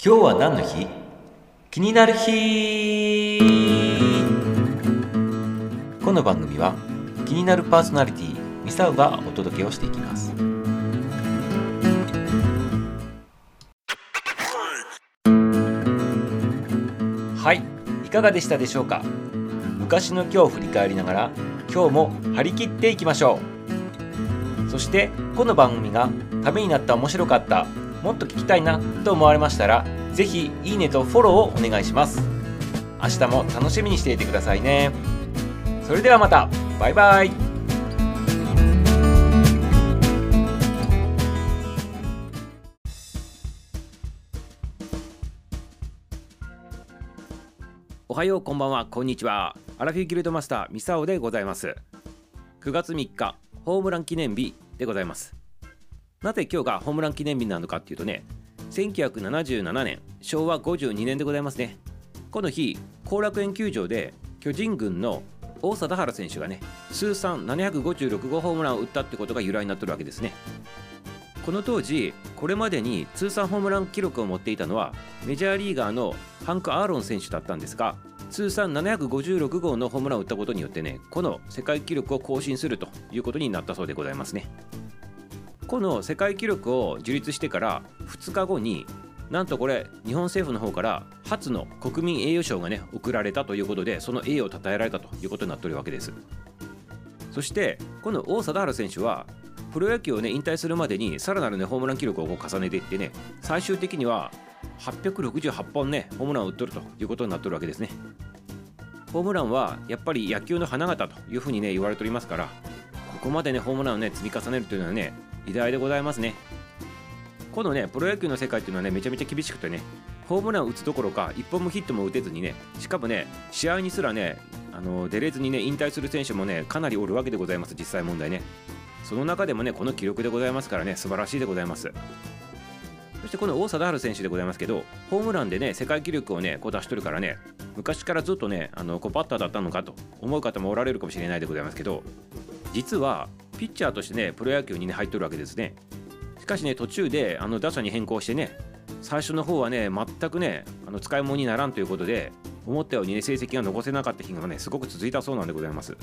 今日は何の日？気になる日。この番組は気になるパーソナリティミサウがお届けをしていきます。はいいかがでしたでしょうか？昔の今日を振り返りながら今日も張り切っていきましょう。そしてこの番組がためになった面白かったもっと聞きたいなと思われましたら是非いいねとフォローをお願いします。明日も楽しみにしていてくださいね。それではまた。バイバイ。おはようこんばんは。こんにちは。アラフィギルドマスターミサオでございます。9月3日ホームラン記念日でございます。なぜ今日がホームラン記念日なのかっていうとね1977年昭和52年でございますね。この日後楽園球場で巨人軍の大貞治選手がね通算756号ホームランを打ったってことが由来になってるわけですね。この当時これまでに通算ホームラン記録を持っていたのはメジャーリーガーのハンク・アーロン選手だったんですが通算756号のホームランを打ったことによってねこの世界記録を更新するということになったそうでございますね。この世界記録を樹立してから2日後になんとこれ日本政府の方から初の国民栄誉賞がね贈られたということでその栄誉を称えられたということになってるわけです。そしてこの王貞治選手はプロ野球をね引退するまでにさらなるねホームラン記録を重ねていってね最終的には868本ねホームランを打っとるということになってるわけですね。ホームランはやっぱり野球の花形というふうにね言われておりますからここまでねホームランをね積み重ねるというのはね偉大でございますね。このねプロ野球の世界っていうのはねめちゃめちゃ厳しくてねホームランを打つどころか1本もヒットも打てずにねしかもね試合にすらねあの出れずにね引退する選手もねかなりおるわけでございます実際問題ね。その中でもねこの記録でございますからね素晴らしいでございます。そしてこの王貞治選手でございますけどホームランでね世界記録をねこう出しとるからね昔からずっとねあのこうバッターだったのかと思う方もおられるかもしれないでございますけど実はピッチャーとしてねプロ野球にね入っとるわけですね。しかしね途中であの打者に変更してね最初の方はね全くねあの使い物にならんということで思ったようにね成績が残せなかった日がねすごく続いたそうなんでございます。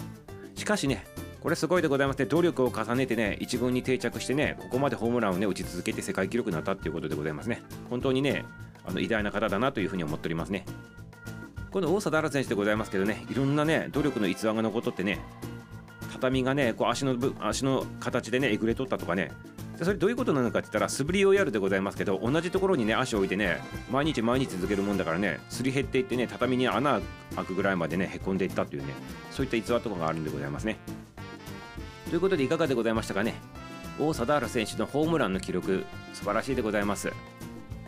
しかしねこれすごいでございますね。努力を重ねてね一軍に定着してねここまでホームランをね打ち続けて世界記録になったっていうことでございますね。本当にねあの偉大な方だなというふうに思っておりますね。この大貞治選手でございますけどねいろんなね努力の逸話が残っとってね畳がねこう足の足の形でねえぐれとったとかね。それどういうことなのかって言ったら素振りをやるでございますけど同じところにね足を置いてね毎日毎日続けるもんだからねすり減っていってね畳に穴開くぐらいまでねへこんでいったっていうねそういった逸話とかがあるんでございますね。ということでいかがでございましたかね。王貞治選手のホームランの記録素晴らしいでございます。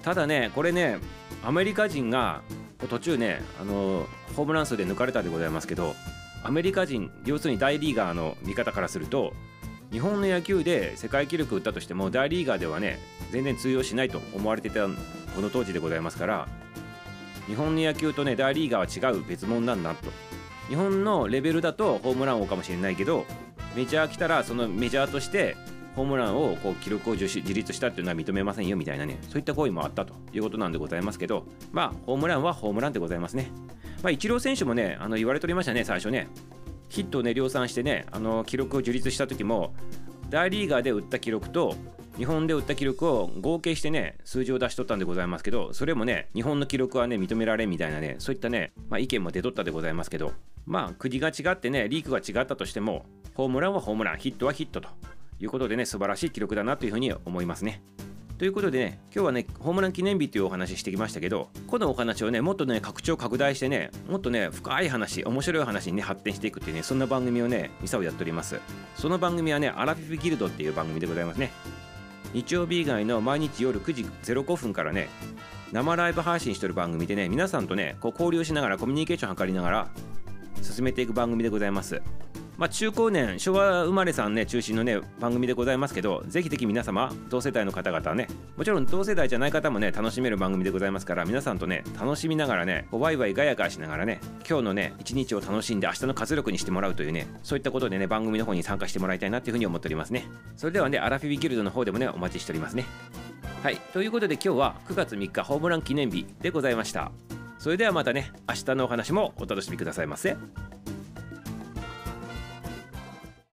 ただねこれねアメリカ人が途中ねあのホームラン数で抜かれたでございますけどアメリカ人要するに大リーガーの見方からすると日本の野球で世界記録打ったとしても大リーガーではね全然通用しないと思われてたこの当時でございますから日本の野球とね大リーガーは違う別物なんだと。日本のレベルだとホームラン王かもしれないけどメジャー来たらそのメジャーとしてホームランをこう記録を自立したっていうのは認めませんよみたいなねそういった行為もあったということなんでございますけどまあホームランはホームランでございますね。まあ、イチロー選手もねあの言われておりましたね最初ね。ヒットをね量産してねあの記録を樹立した時も大リーガーで打った記録と日本で打った記録を合計してね数字を出しとったんでございますけどそれもね日本の記録はね認められんみたいなねそういったね、まあ、意見も出とったでございますけどまあ国が違ってねリークが違ったとしてもホームランはホームランヒットはヒットと。いうことでね素晴らしい記録だなというふうに思いますね。ということでね、今日はね、ホームラン記念日というお話してきましたけど、このお話をね、もっとね、拡張拡大してね、もっとね、深い話、面白い話にね、発展していくっていうね、そんな番組をね、ミサをやっております。その番組はね、アラフィフギルドっていう番組でございますね。日曜日以外の毎日夜9時05分からね、生ライブ配信してる番組でね、皆さんとね、こう交流しながらコミュニケーションを図りながら進めていく番組でございます。まあ、中高年、昭和生まれさんね、中心のね、番組でございますけど、ぜひぜひ皆様、同世代の方々ね、もちろん同世代じゃない方もね、楽しめる番組でございますから、皆さんとね、楽しみながらね、ワイワイガヤガヤしながらね、今日のね、一日を楽しんで明日の活力にしてもらうというね、そういったことでね、番組の方に参加してもらいたいなっていうふうに思っておりますね。それではね、アラフィビギルドの方でもね、お待ちしておりますね。はいということで今日は9月3日ホームラン記念日でございましたそれではまたね明日のお話もお楽しみくださいませ。